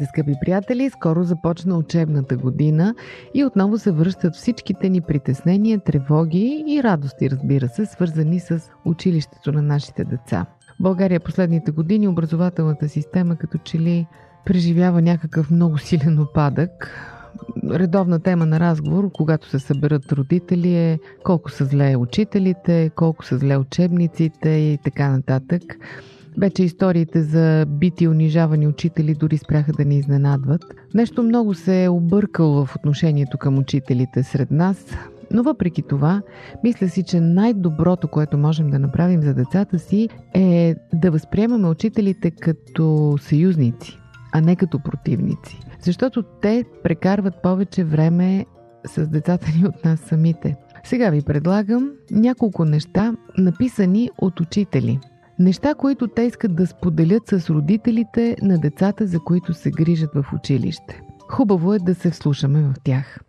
Здравейте, скъпи приятели! Скоро започна учебната година и отново се връщат всичките ни притеснения, тревоги и радости, разбира се, свързани с училището на нашите деца. В България последните години образователната система като че ли преживява някакъв много силен опадък. Редовна тема на разговор, когато се съберат родители е колко са зле учителите, колко са зле учебниците и така нататък. Вече историите за бити и унижавани учители дори спряха да ни изненадват. Нещо много се е объркало в отношението към учителите сред нас, но въпреки това, мисля си, че най-доброто, което можем да направим за децата си е да възприемаме учителите като съюзници, а не като противници. Защото те прекарват повече време с децата ни от нас самите. Сега ви предлагам няколко неща, написани от учители – Неща, които те искат да споделят с родителите на децата, за които се грижат в училище. Хубаво е да се вслушаме в тях.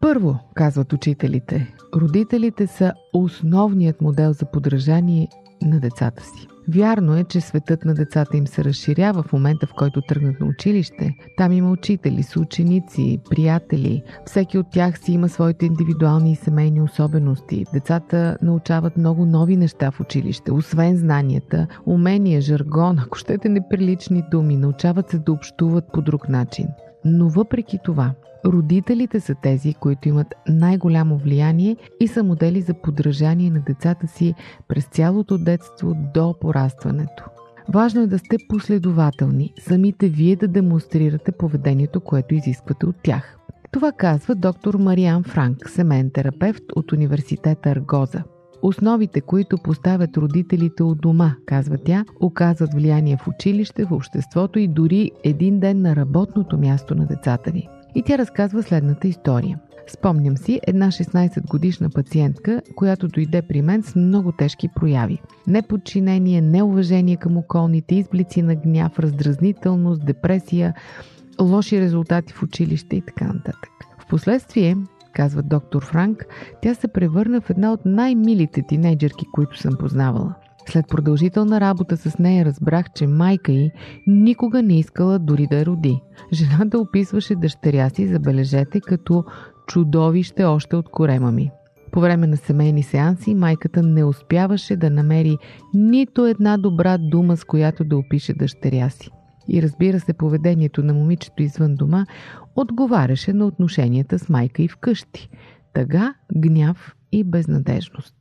Първо, казват учителите, родителите са основният модел за подражание на децата си. Вярно е, че светът на децата им се разширява в момента, в който тръгнат на училище. Там има учители, съученици, приятели. Всеки от тях си има своите индивидуални и семейни особености. Децата научават много нови неща в училище, освен знанията, умения, жаргон, ако щете неприлични думи, научават се да общуват по друг начин. Но въпреки това, Родителите са тези, които имат най-голямо влияние и са модели за подражание на децата си през цялото детство до порастването. Важно е да сте последователни, самите вие да демонстрирате поведението, което изисквате от тях. Това казва доктор Мариан Франк, семейен терапевт от университета Аргоза. Основите, които поставят родителите от дома, казва тя, оказват влияние в училище, в обществото и дори един ден на работното място на децата ви. И тя разказва следната история. Спомням си една 16 годишна пациентка, която дойде при мен с много тежки прояви. Неподчинение, неуважение към околните, изблици на гняв, раздразнителност, депресия, лоши резултати в училище и така нататък. Впоследствие, казва доктор Франк, тя се превърна в една от най-милите тинейджърки, които съм познавала. След продължителна работа с нея разбрах, че майка й никога не искала дори да роди. Жената описваше дъщеря си, забележете, като чудовище още от корема ми. По време на семейни сеанси майката не успяваше да намери нито една добра дума, с която да опише дъщеря си. И разбира се, поведението на момичето извън дома отговаряше на отношенията с майка и вкъщи. Тъга, гняв и безнадежност.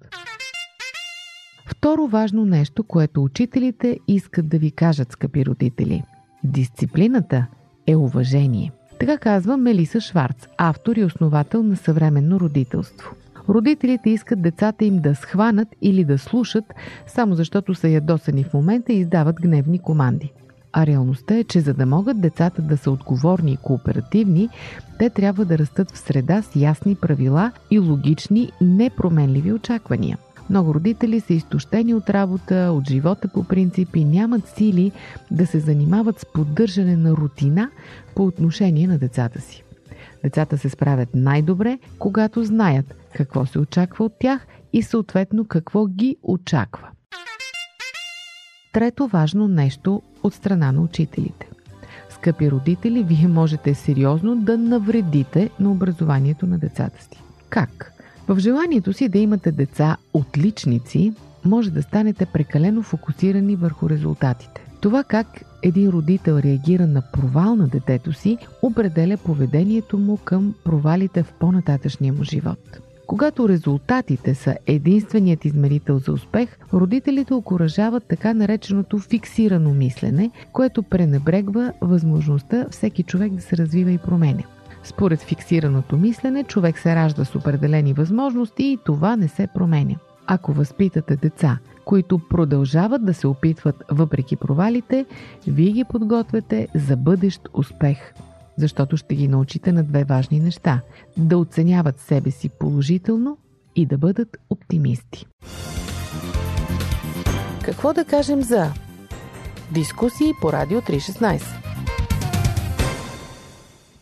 Второ важно нещо, което учителите искат да ви кажат, скъпи родители. Дисциплината е уважение. Така казва Мелиса Шварц, автор и основател на съвременно родителство. Родителите искат децата им да схванат или да слушат, само защото са ядосани в момента и издават гневни команди. А реалността е, че за да могат децата да са отговорни и кооперативни, те трябва да растат в среда с ясни правила и логични, непроменливи очаквания. Много родители са изтощени от работа, от живота по принцип и нямат сили да се занимават с поддържане на рутина по отношение на децата си. Децата се справят най-добре, когато знаят какво се очаква от тях и съответно какво ги очаква. Трето важно нещо от страна на учителите. Скъпи родители, вие можете сериозно да навредите на образованието на децата си. Как? В желанието си да имате деца отличници, може да станете прекалено фокусирани върху резултатите. Това как един родител реагира на провал на детето си, определя поведението му към провалите в по-нататъчния му живот. Когато резултатите са единственият измерител за успех, родителите окоръжават така нареченото фиксирано мислене, което пренебрегва възможността всеки човек да се развива и променя. Според фиксираното мислене, човек се ражда с определени възможности и това не се променя. Ако възпитате деца, които продължават да се опитват въпреки провалите, вие ги подготвяте за бъдещ успех. Защото ще ги научите на две важни неща – да оценяват себе си положително и да бъдат оптимисти. Какво да кажем за дискусии по Радио 316?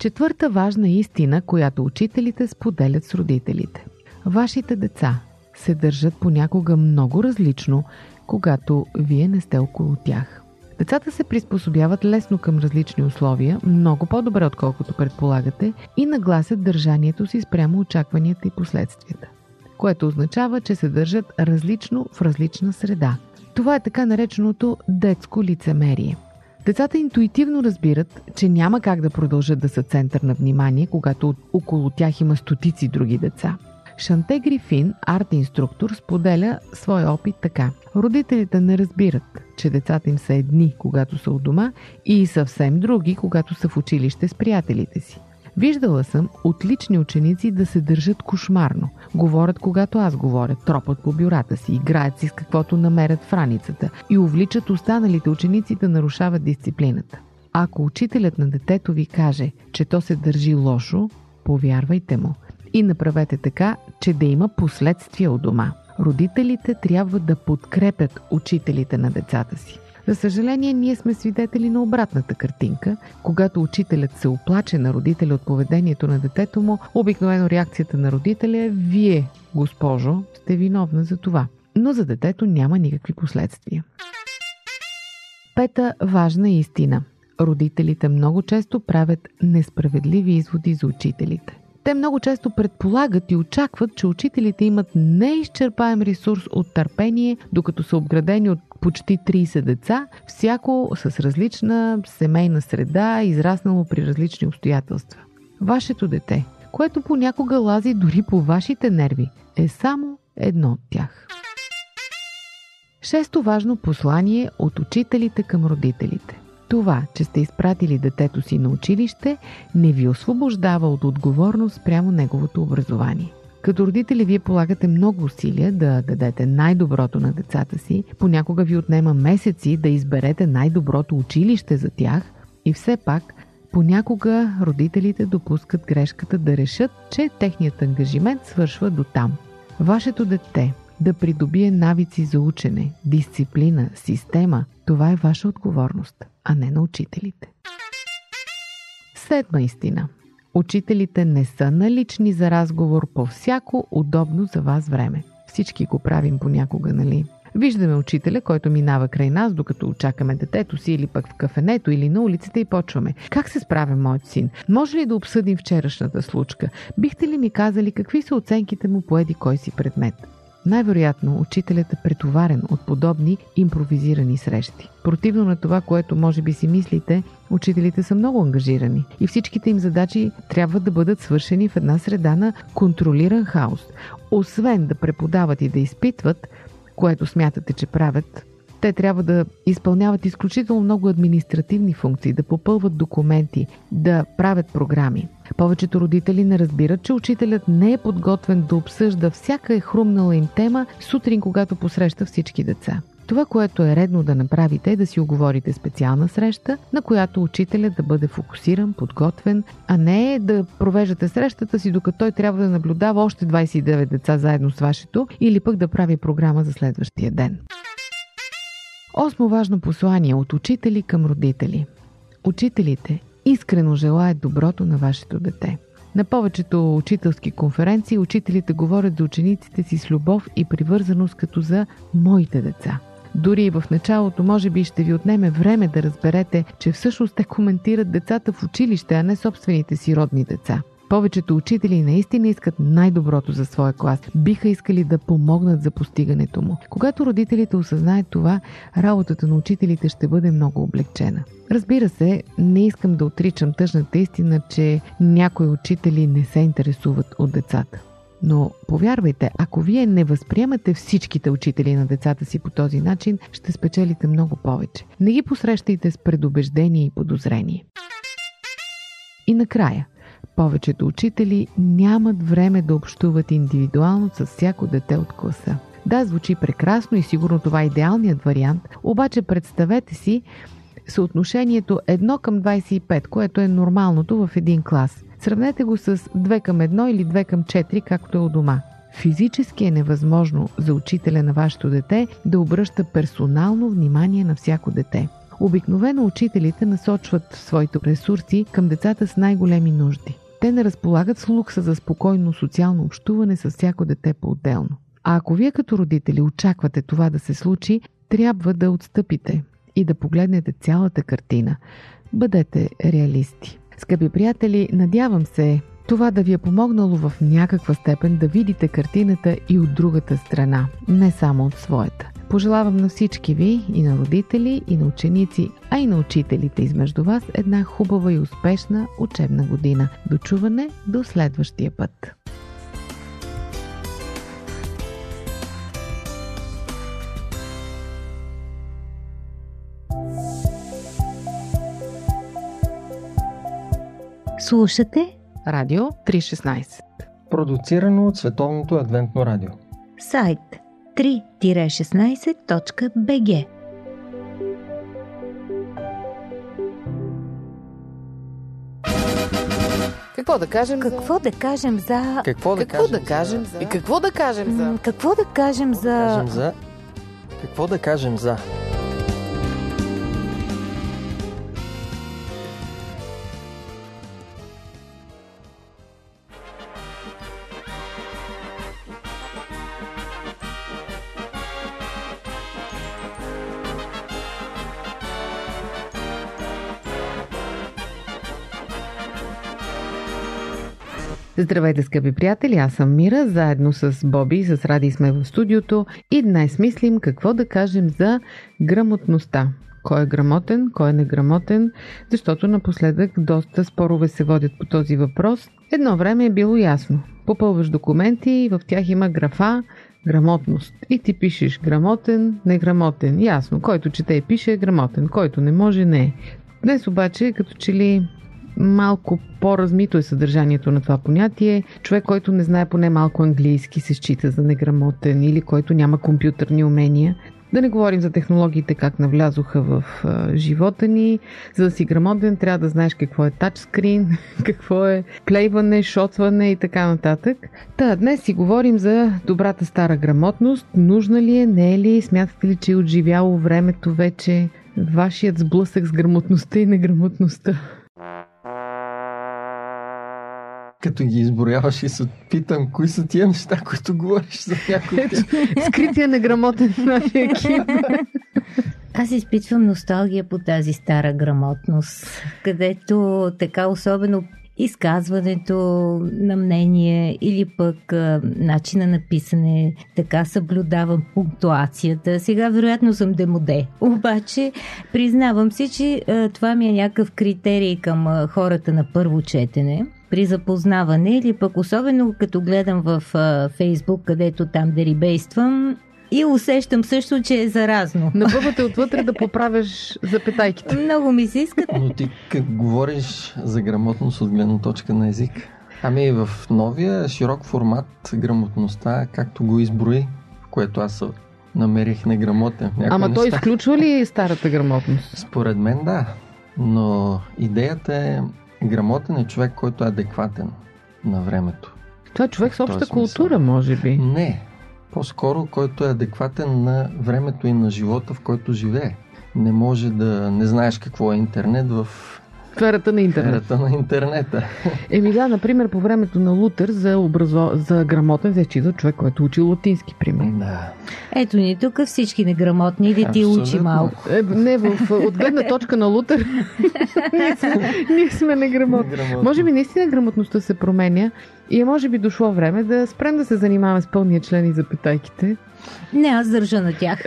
Четвърта важна истина, която учителите споделят с родителите. Вашите деца се държат понякога много различно, когато вие не сте около тях. Децата се приспособяват лесно към различни условия, много по-добре отколкото предполагате и нагласят държанието си спрямо очакванията и последствията. Което означава, че се държат различно в различна среда. Това е така нареченото детско лицемерие. Децата интуитивно разбират, че няма как да продължат да са център на внимание, когато около тях има стотици други деца – Шанте Грифин, арт-инструктор, споделя своя опит така. Родителите не разбират, че децата им са едни, когато са у дома и съвсем други, когато са в училище с приятелите си. Виждала съм отлични ученици да се държат кошмарно. Говорят когато аз говоря, тропат по бюрата си, играят си с каквото намерят в раницата и увличат останалите ученици да нарушават дисциплината. Ако учителят на детето ви каже, че то се държи лошо, повярвайте му и направете така, че да има последствия от дома. Родителите трябва да подкрепят учителите на децата си. За съжаление, ние сме свидетели на обратната картинка. Когато учителят се оплаче на родителя от поведението на детето му, обикновено реакцията на родителя е «Вие, госпожо, сте виновна за това». Но за детето няма никакви последствия. Пета важна истина. Родителите много често правят несправедливи изводи за учителите. Те много често предполагат и очакват, че учителите имат неизчерпаем ресурс от търпение, докато са обградени от почти 30 деца, всяко с различна семейна среда, израснало при различни обстоятелства. Вашето дете, което понякога лази дори по вашите нерви, е само едно от тях. Шесто важно послание от учителите към родителите. Това, че сте изпратили детето си на училище, не ви освобождава от отговорност прямо неговото образование. Като родители вие полагате много усилия да дадете най-доброто на децата си, понякога ви отнема месеци да изберете най-доброто училище за тях и все пак понякога родителите допускат грешката да решат, че техният ангажимент свършва до там. Вашето дете да придобие навици за учене, дисциплина, система, това е ваша отговорност а не на учителите. Седма истина. Учителите не са налични за разговор по всяко удобно за вас време. Всички го правим понякога, нали? Виждаме учителя, който минава край нас, докато очакаме детето си или пък в кафенето или на улицата и почваме. Как се справя моят син? Може ли да обсъдим вчерашната случка? Бихте ли ми казали какви са оценките му по еди кой си предмет? Най-вероятно учителят е претоварен от подобни импровизирани срещи. Противно на това, което може би си мислите, учителите са много ангажирани и всичките им задачи трябва да бъдат свършени в една среда на контролиран хаос. Освен да преподават и да изпитват, което смятате, че правят, те трябва да изпълняват изключително много административни функции, да попълват документи, да правят програми. Повечето родители не разбират, че учителят не е подготвен да обсъжда всяка е хрумнала им тема сутрин, когато посреща всички деца. Това, което е редно да направите е да си оговорите специална среща, на която учителят да бъде фокусиран, подготвен, а не да провеждате срещата си, докато той трябва да наблюдава още 29 деца заедно с вашето или пък да прави програма за следващия ден. Осмо важно послание от учители към родители. Учителите искрено желаят доброто на вашето дете. На повечето учителски конференции учителите говорят за учениците си с любов и привързаност като за моите деца. Дори и в началото може би ще ви отнеме време да разберете, че всъщност те коментират децата в училище, а не собствените си родни деца – повечето учители наистина искат най-доброто за своя клас. Биха искали да помогнат за постигането му. Когато родителите осъзнаят това, работата на учителите ще бъде много облегчена. Разбира се, не искам да отричам тъжната истина, че някои учители не се интересуват от децата. Но повярвайте, ако вие не възприемате всичките учители на децата си по този начин, ще спечелите много повече. Не ги посрещайте с предубеждение и подозрение. И накрая – Повечето учители нямат време да общуват индивидуално с всяко дете от класа. Да, звучи прекрасно и сигурно това е идеалният вариант, обаче представете си съотношението 1 към 25, което е нормалното в един клас. Сравнете го с 2 към 1 или 2 към 4, както е у дома. Физически е невъзможно за учителя на вашето дете да обръща персонално внимание на всяко дете. Обикновено учителите насочват своите ресурси към децата с най-големи нужди. Те не разполагат с лукса за спокойно социално общуване с всяко дете по-отделно. А ако вие като родители очаквате това да се случи, трябва да отстъпите и да погледнете цялата картина. Бъдете реалисти. Скъпи приятели, надявам се това да ви е помогнало в някаква степен да видите картината и от другата страна, не само от своята. Пожелавам на всички ви, и на родители, и на ученици, а и на учителите измежду вас една хубава и успешна учебна година. Дочуване до следващия път! Слушате Радио 316 Продуцирано от Световното адвентно радио. сайт 3-16.bg Какво да кажем Какво да кажем за... Какво да Какво кажем? да кажем за... И какво да кажем за... Какво да кажем за... Кажем за... Какво да кажем за... Здравейте, скъпи приятели! Аз съм Мира, заедно с Боби и с Ради сме в студиото и днес мислим какво да кажем за грамотността. Кой е грамотен, кой е неграмотен, защото напоследък доста спорове се водят по този въпрос. Едно време е било ясно. Попълваш документи и в тях има графа грамотност. И ти пишеш грамотен, неграмотен. Ясно, който чете и пише е грамотен, който не може не е. Днес обаче, като че ли малко по-размито е съдържанието на това понятие. Човек, който не знае поне малко английски, се счита за неграмотен или който няма компютърни умения. Да не говорим за технологиите, как навлязоха в а, живота ни. За да си грамотен, трябва да знаеш какво е тачскрин, какво е плейване, шотване и така нататък. Та, днес си говорим за добрата стара грамотност. Нужна ли е, не е ли? Смятате ли, че е отживяло времето вече? Вашият сблъсък с грамотността и неграмотността. Като ги изброяваш и се питам, кои са тия неща, които говориш за някой скрития неграмотен в нашия екип. Аз изпитвам носталгия по тази стара грамотност, където така особено изказването на мнение или пък а, начина на писане, така съблюдавам пунктуацията. Сега вероятно съм демоде, обаче признавам си, че а, това ми е някакъв критерий към а, хората на първо четене при запознаване или пък особено като гледам в а, Фейсбук, където там дерибействам и усещам също, че е заразно. Напъвате отвътре да поправяш запетайките. Много ми се иска Но ти как говориш за грамотност от гледна точка на език, ами в новия широк формат грамотността, както го изброи, което аз намерих неграмотен в някои Ама той неща. изключва ли старата грамотност? Според мен да, но идеята е грамотен е човек, който е адекватен на времето. Това е човек с този обща култура, може би. Не, по-скоро който е адекватен на времето и на живота, в който живее. Не може да не знаеш какво е интернет в Сферата на интернет. ерата на интернета. Еми да, например, по времето на Лутер за, образо... за грамотен се счита човек, който учи латински, примерно. Да. Ето ни тук всички неграмотни, или ти учи малко. Е, не, в, от гледна точка на Лутер ние сме, ние сме неграмотни. Неграмотно. Може би наистина грамотността се променя и е може би дошло време да спрем да се занимаваме с пълния член и запитайките. Не, аз държа на тях.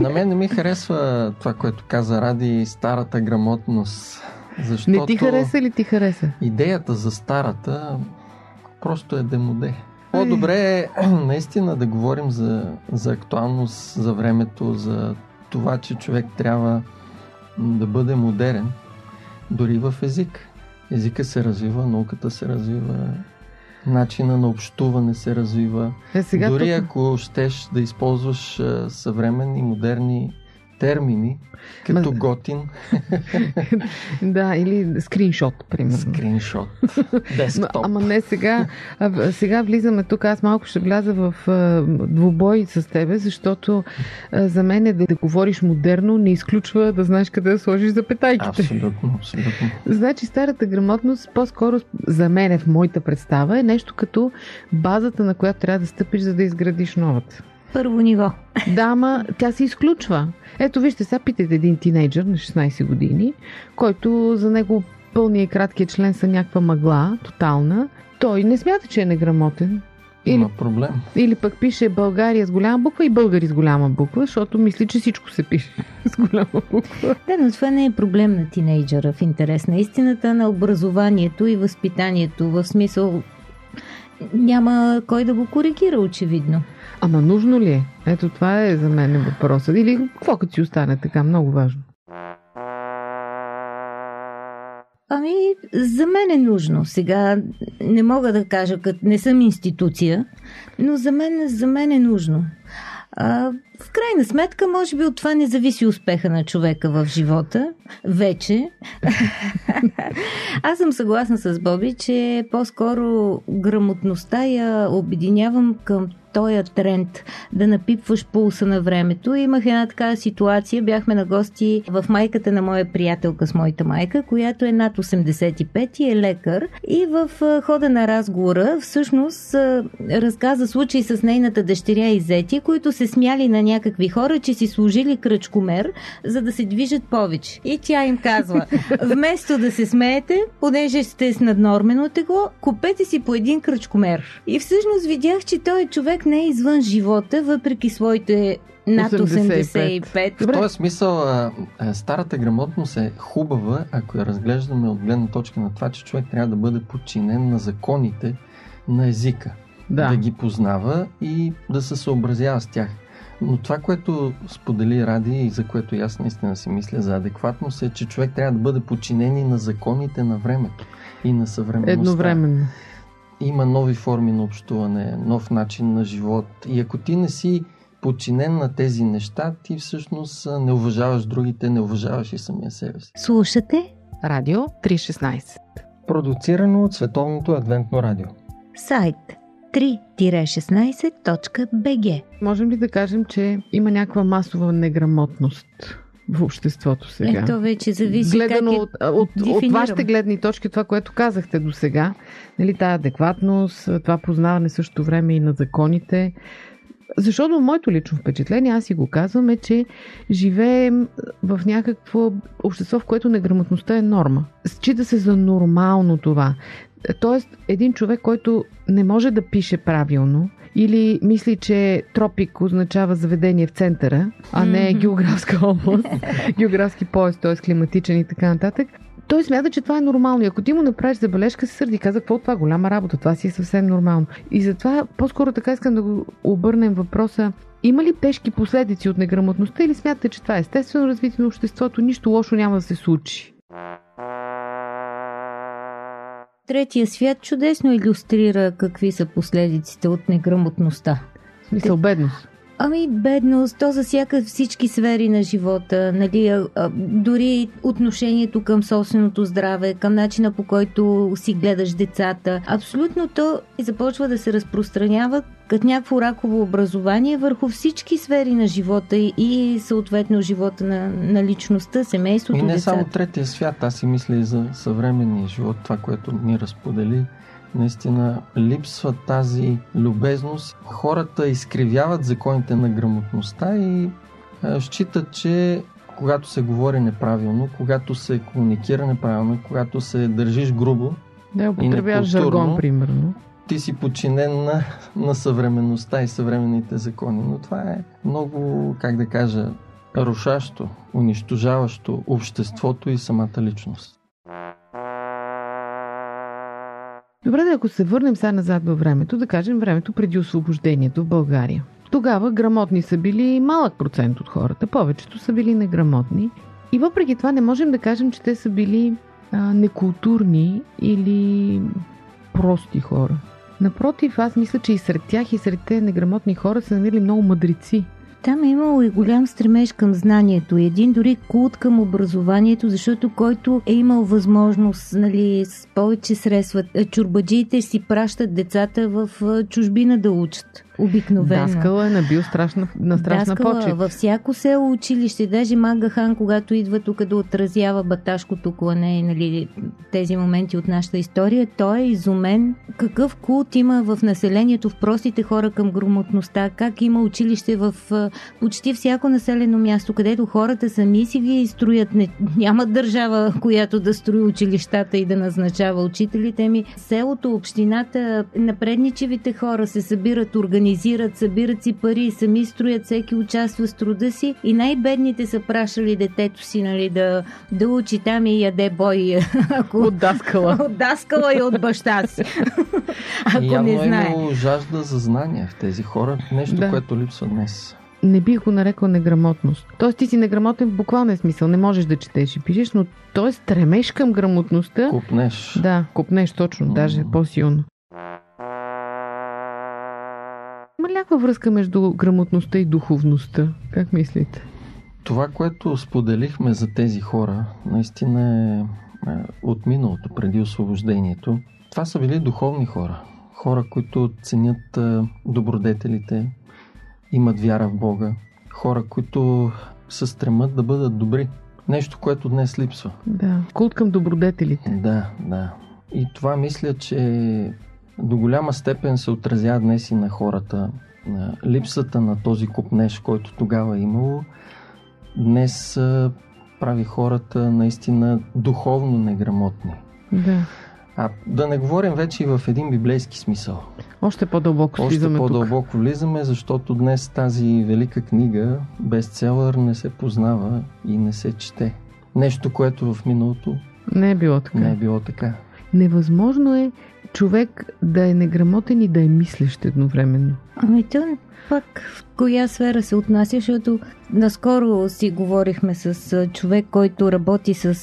На мен не ми харесва това, което каза Ради, старата грамотност. Защото Не ти хареса или ти хареса? идеята за старата просто е демоде. По-добре е наистина да говорим за, за актуалност, за времето, за това, че човек трябва да бъде модерен, дори в език. езика се развива, науката се развива, начина на общуване се развива. Е, сега Дори тук- ако щеш да използваш съвременни, модерни термини, като Ма- готин, Да, или скриншот, примерно. скриншот, десктоп. ама не сега. А, сега влизаме тук. Аз малко ще вляза в а, двубой с тебе, защото а, за мен е да, да говориш модерно не изключва да знаеш къде да сложиш запетайките. Абсолютно, абсолютно. Значи старата грамотност по-скоро за мен в моята представа е нещо като базата, на която трябва да стъпиш, за да изградиш новата. Първо ниво. Да, ама тя се изключва. Ето вижте, сега питайте един тинейджър на 16 години, който за него пълния и краткия член са някаква мъгла, тотална. Той не смята, че е неграмотен. Или, Има проблем. или пък пише България с голяма буква и българи с голяма буква, защото мисли, че всичко се пише с голяма буква. Да, но това не е проблем на тинейджъра в интерес на истината, на образованието и възпитанието. В смисъл няма кой да го коригира, очевидно. Ама нужно ли е? Ето това е за мен въпросът. Или какво като си остане така, много важно. Ами, за мен е нужно. Сега не мога да кажа, като не съм институция, но за мен, за мен е нужно. А, в крайна сметка, може би от това не зависи успеха на човека в живота. Вече. Аз съм съгласна с Боби, че по-скоро грамотността я обединявам към този тренд да напипваш пулса на времето. Имах една такава ситуация. Бяхме на гости в майката на моя приятелка с моята майка, която е над 85 и е лекар. И в хода на разговора всъщност разказа случай с нейната дъщеря и зети, които се смяли на някакви хора, че си служили кръчкомер, за да се движат повече. И тя им казва, вместо да се смеете, понеже сте с наднормено тегло, купете си по един кръчкомер. И всъщност видях, че той човек не е извън живота, въпреки своите над 85. 85. В този смисъл, а, а, старата грамотност е хубава, ако я разглеждаме от гледна точка на това, че човек трябва да бъде подчинен на законите на езика. Да. да ги познава и да се съобразява с тях. Но това, което сподели Ради и за което аз наистина си мисля за адекватност е, че човек трябва да бъде подчинен и на законите на времето и на съвременността. Едновременно. Има нови форми на общуване, нов начин на живот. И ако ти не си подчинен на тези неща, ти всъщност не уважаваш другите, не уважаваш и самия себе си. Слушате Радио 316. Продуцирано от Световното адвентно радио. сайт 3-16.bg Можем ли да кажем, че има някаква масова неграмотност в обществото сега? Ето вече зависи Гледано как е от, от, от дефинирам. вашите гледни точки, това, което казахте до сега, нали, тая адекватност, това познаване също време и на законите. Защото моето лично впечатление, аз си го казвам, е, че живеем в някакво общество, в което неграмотността е норма. Счита се за нормално това. Тоест, един човек, който не може да пише правилно, или мисли, че тропик означава заведение в центъра, а не географска област, географски пояс, т.е. климатичен и така нататък. Той смята, че това е нормално. И ако ти му направиш забележка, се сърди. Каза, какво е това? Голяма работа. Това си е съвсем нормално. И затова по-скоро така искам да го обърнем въпроса. Има ли тежки последици от неграмотността или смятате, че това е естествено развитие на обществото? Нищо лошо няма да се случи. Третия свят чудесно иллюстрира какви са последиците от неграмотността. Смисъл бедност. Ами, бедност, то засяга всички сфери на живота, нали, дори отношението към собственото здраве, към начина по който си гледаш децата. Абсолютно то започва да се разпространява като някакво раково образование върху всички сфери на живота и, съответно живота на, на личността, семейството, И не децата. само третия свят, аз си мисля и за съвременния живот, това, което ми разподели. Наистина липсва тази любезност. Хората изкривяват законите на грамотността и а, считат, че когато се говори неправилно, когато се комуникира неправилно, когато се държиш грубо, Да, употребяваш жаргон, примерно. ти си подчинен на, на съвременността и съвременните закони. Но това е много, как да кажа, рушащо, унищожаващо обществото и самата личност. Добре, да ако се върнем сега назад във времето, да кажем времето преди освобождението в България. Тогава грамотни са били малък процент от хората, повечето са били неграмотни. И въпреки това не можем да кажем, че те са били а, некултурни или прости хора. Напротив, аз мисля, че и сред тях, и сред тези неграмотни хора са намирали много мъдреци. Там е имало и голям стремеж към знанието, и един дори култ към образованието, защото който е имал възможност нали, с повече средства, чурбаджиите си пращат децата в чужбина да учат обикновено. Даскала е набил страшна, на страшна Даскала, почет. Във всяко село училище, даже Мага Хан, когато идва тук да отразява баташкото клане, нали, тези моменти от нашата история, той е изумен какъв култ има в населението, в простите хора към грамотността, как има училище в почти всяко населено място, където хората сами си ги строят. Не, няма държава, която да строи училищата и да назначава учителите ми. Селото, общината, напредничевите хора се събират, организират организират, събират си пари, сами строят, всеки участва с труда си и най-бедните са прашали детето си нали, да, да учи там и яде бой. Ако... От даскала. от даскала и от баща си. Ако Явно не знае. е жажда за знания в тези хора, нещо, да. което липсва днес не бих го нарекла неграмотност. Тоест ти си неграмотен в буквалния смисъл. Не можеш да четеш и пишеш, но т.е. стремеш към грамотността. Купнеш. Да, купнеш точно, mm. даже по-силно. Има някаква връзка между грамотността и духовността? Как мислите? Това, което споделихме за тези хора, наистина е, е от миналото, преди освобождението. Това са били духовни хора. Хора, които ценят е, добродетелите, имат вяра в Бога. Хора, които се стремат да бъдат добри. Нещо, което днес липсва. Да, култ към добродетелите. Да, да. И това мисля, че до голяма степен се отразява днес и на хората. Липсата на този купнеж, който тогава е имало, днес прави хората наистина духовно неграмотни. Да. А да не говорим вече и в един библейски смисъл. Още по-дълбоко Още влизаме по-дълбоко тук. влизаме, защото днес тази велика книга, бестселър, не се познава и не се чете. Нещо, което в миналото не е било така. Не е било така. Невъзможно е човек да е неграмотен и да е мислещ едновременно. Ами то пак в коя сфера се отнася, защото наскоро си говорихме с човек, който работи с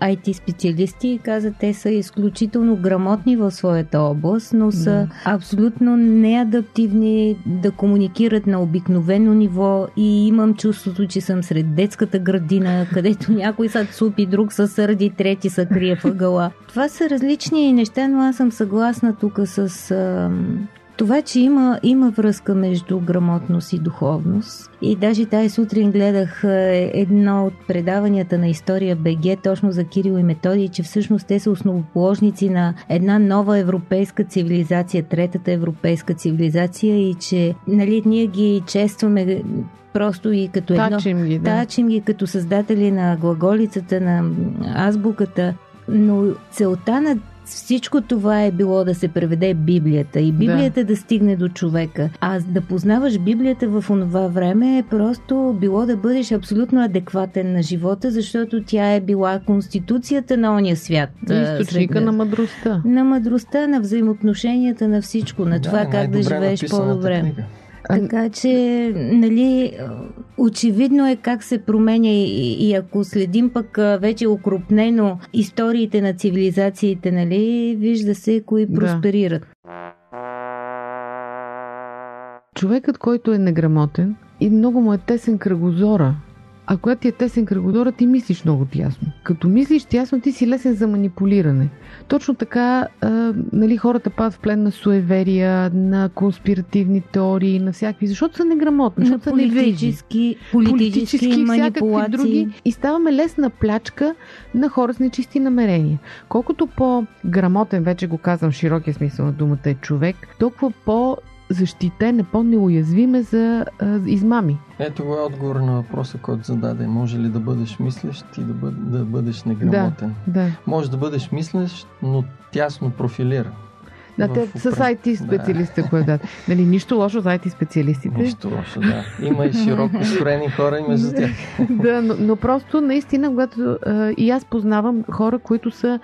IT специалисти и каза, те са изключително грамотни в своята област, но са да. абсолютно неадаптивни да комуникират на обикновено ниво и имам чувството, че съм сред детската градина, където някой са цупи, друг са сърди, трети са крие въгъла. Това са различни неща, но аз съм съгласна тук с това, че има, има връзка между грамотност и духовност. И даже тази сутрин гледах е, едно от предаванията на история БГ, точно за Кирил и Методий, че всъщност те са основоположници на една нова европейска цивилизация, третата европейска цивилизация и че нали, ние ги честваме просто и като едно... Тачим ги, да. Тачим ги като създатели на глаголицата, на азбуката. Но целта на всичко това е било да се преведе Библията и Библията да. да стигне до човека. А да познаваш Библията в онова време е просто било да бъдеш абсолютно адекватен на живота, защото тя е била конституцията на ония свят. Източника на мъдростта. На мъдростта, на взаимоотношенията, на всичко, на това да, как да живееш по-добре. Книга. Така че, нали, очевидно е как се променя и, и ако следим пък вече окрупнено историите на цивилизациите, нали, вижда се кои да. просперират. Човекът, който е неграмотен и много му е тесен кръгозора, а когато ти е тесен кръгозора, ти мислиш много тясно. Като мислиш тясно, ти си лесен за манипулиране. Точно така, а, нали, хората падат в плен на суеверия, на конспиративни теории, на всякакви, защото са неграмотни, защото са политически, политически, политически манипулации. други. И ставаме лесна плячка на хора с нечисти намерения. Колкото по-грамотен, вече го казвам в широкия смисъл на думата е човек, толкова по защитен, е по-неуязвиме за а, измами. Ето го е отговор на въпроса, който зададе. Може ли да бъдеш мислещ и да, бъд, да бъдеш неграмотен? Да, да. Може да бъдеш мислещ, но тясно профилиран. Да, те с IT специалистите, да. да. Нали, нищо лошо за IT специалистите. Нищо лошо, да. Има и широко скорени хора и между тях. да, но, но просто наистина, когато а, и аз познавам хора, които са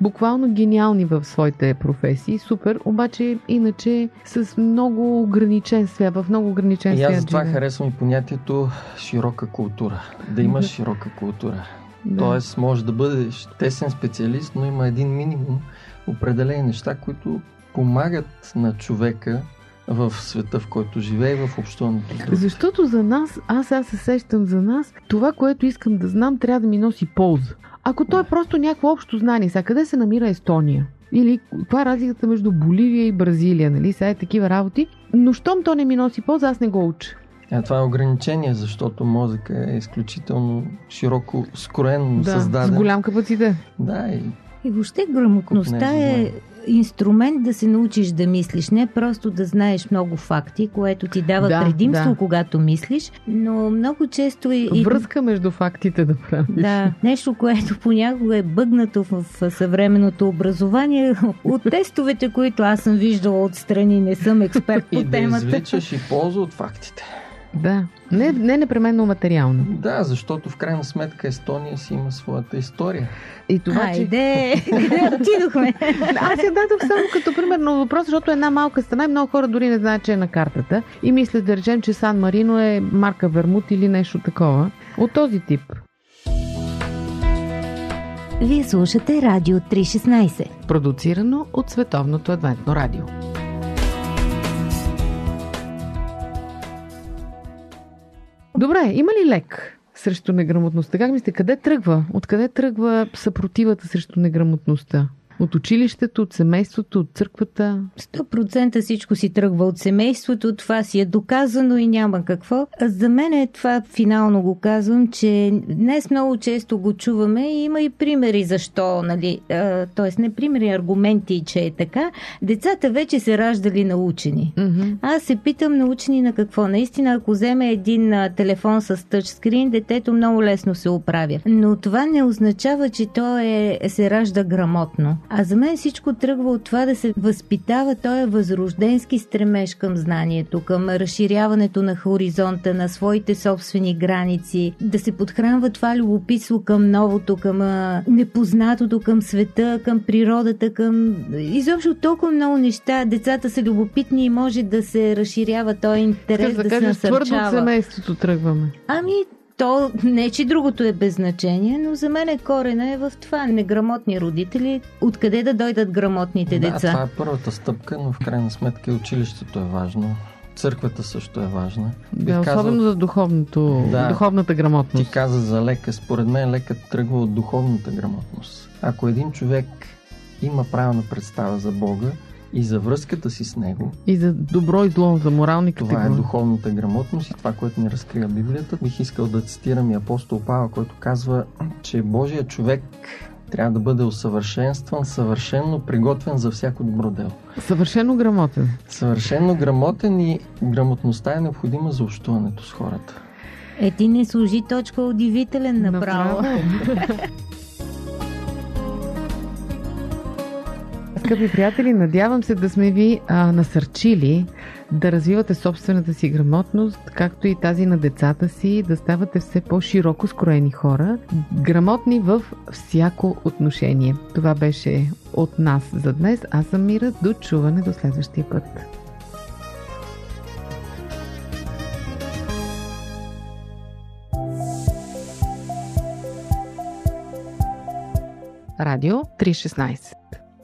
буквално гениални в своите професии, супер, обаче иначе с много ограничен свят, в много ограничен свят. И аз това харесвам и понятието широка култура. Да имаш широка култура. Да. Тоест, може да бъдеш тесен специалист, но има един минимум определени неща, които помагат на човека в света, в който живее и в общуването. Защото за нас, аз аз се сещам за нас, това, което искам да знам, трябва да ми носи полза. Ако то е просто някакво общо знание, сега къде се намира Естония? Или каква е разликата между Боливия и Бразилия, нали? Сега е такива работи. Но щом то не ми носи полза, аз не го уча. А това е ограничение, защото мозъка е изключително широко скроен, да, създаден. с голям капацитет. Да, и и въобще грамотността е инструмент да се научиш да мислиш, не просто да знаеш много факти, което ти дава да, предимство, да. когато мислиш, но много често и... Връзка между фактите да правиш. Да, нещо, което понякога е бъгнато в, съвременното образование. От тестовете, които аз съм виждала отстрани, не съм експерт по и темата. И да извличаш и полза от фактите. Да, не, не непременно материално. Да, защото в крайна сметка Естония си има своята история. И това, Хайде, че... отидохме. Аз я дадох само като пример на въпрос, защото една малка страна и много хора дори не знаят, че е на картата. И мислят да речем, че Сан Марино е марка Вермут или нещо такова. От този тип. Вие слушате Радио 316. Продуцирано от Световното адвентно радио. Добре, има ли лек срещу неграмотността? Как мислите, къде тръгва? Откъде тръгва съпротивата срещу неграмотността? От училището, от семейството, от църквата? 100% всичко си тръгва от семейството, това си е доказано и няма какво. А за мен е това финално го казвам, че днес много често го чуваме и има и примери защо, нали, т.е. не примери, аргументи, че е така. Децата вече се раждали научени. Mm-hmm. Аз се питам научени на какво. Наистина, ако вземе един телефон с тъчскрин, детето много лесно се оправя. Но това не означава, че то е, се ражда грамотно. А за мен всичко тръгва от това да се възпитава този възрожденски стремеж към знанието, към разширяването на хоризонта, на своите собствени граници, да се подхранва това любопитство към новото, към непознатото, към света, към природата, към изобщо толкова много неща. Децата са любопитни и може да се разширява този интерес, да, да се насърчава. Твърдо от семейството тръгваме. Ами, то не, че другото е без значение, но за мен е корена е в това. Неграмотни родители, откъде да дойдат грамотните да, деца? това е първата стъпка, но в крайна сметка и училището е важно. Църквата също е важна. да, казал, особено за духовното, да, духовната грамотност. Ти каза за лека. Според мен лекът тръгва от духовната грамотност. Ако един човек има правилна представа за Бога, и за връзката си с него. И за добро и зло, за морални категории. Това е духовната грамотност и това, което ни разкрива Библията. Бих искал да цитирам и апостол Павел, който казва, че Божия човек трябва да бъде усъвършенстван, съвършенно приготвен за всяко добро дело. Съвършено грамотен. Съвършено грамотен и грамотността е необходима за общуването с хората. Е, ти не служи точка удивителен направо. направо. Скъпи приятели, надявам се да сме ви а, насърчили да развивате собствената си грамотност, както и тази на децата си, да ставате все по-широко скроени хора, грамотни в всяко отношение. Това беше от нас за днес. Аз съм Мира. До чуване до следващия път. Радио 316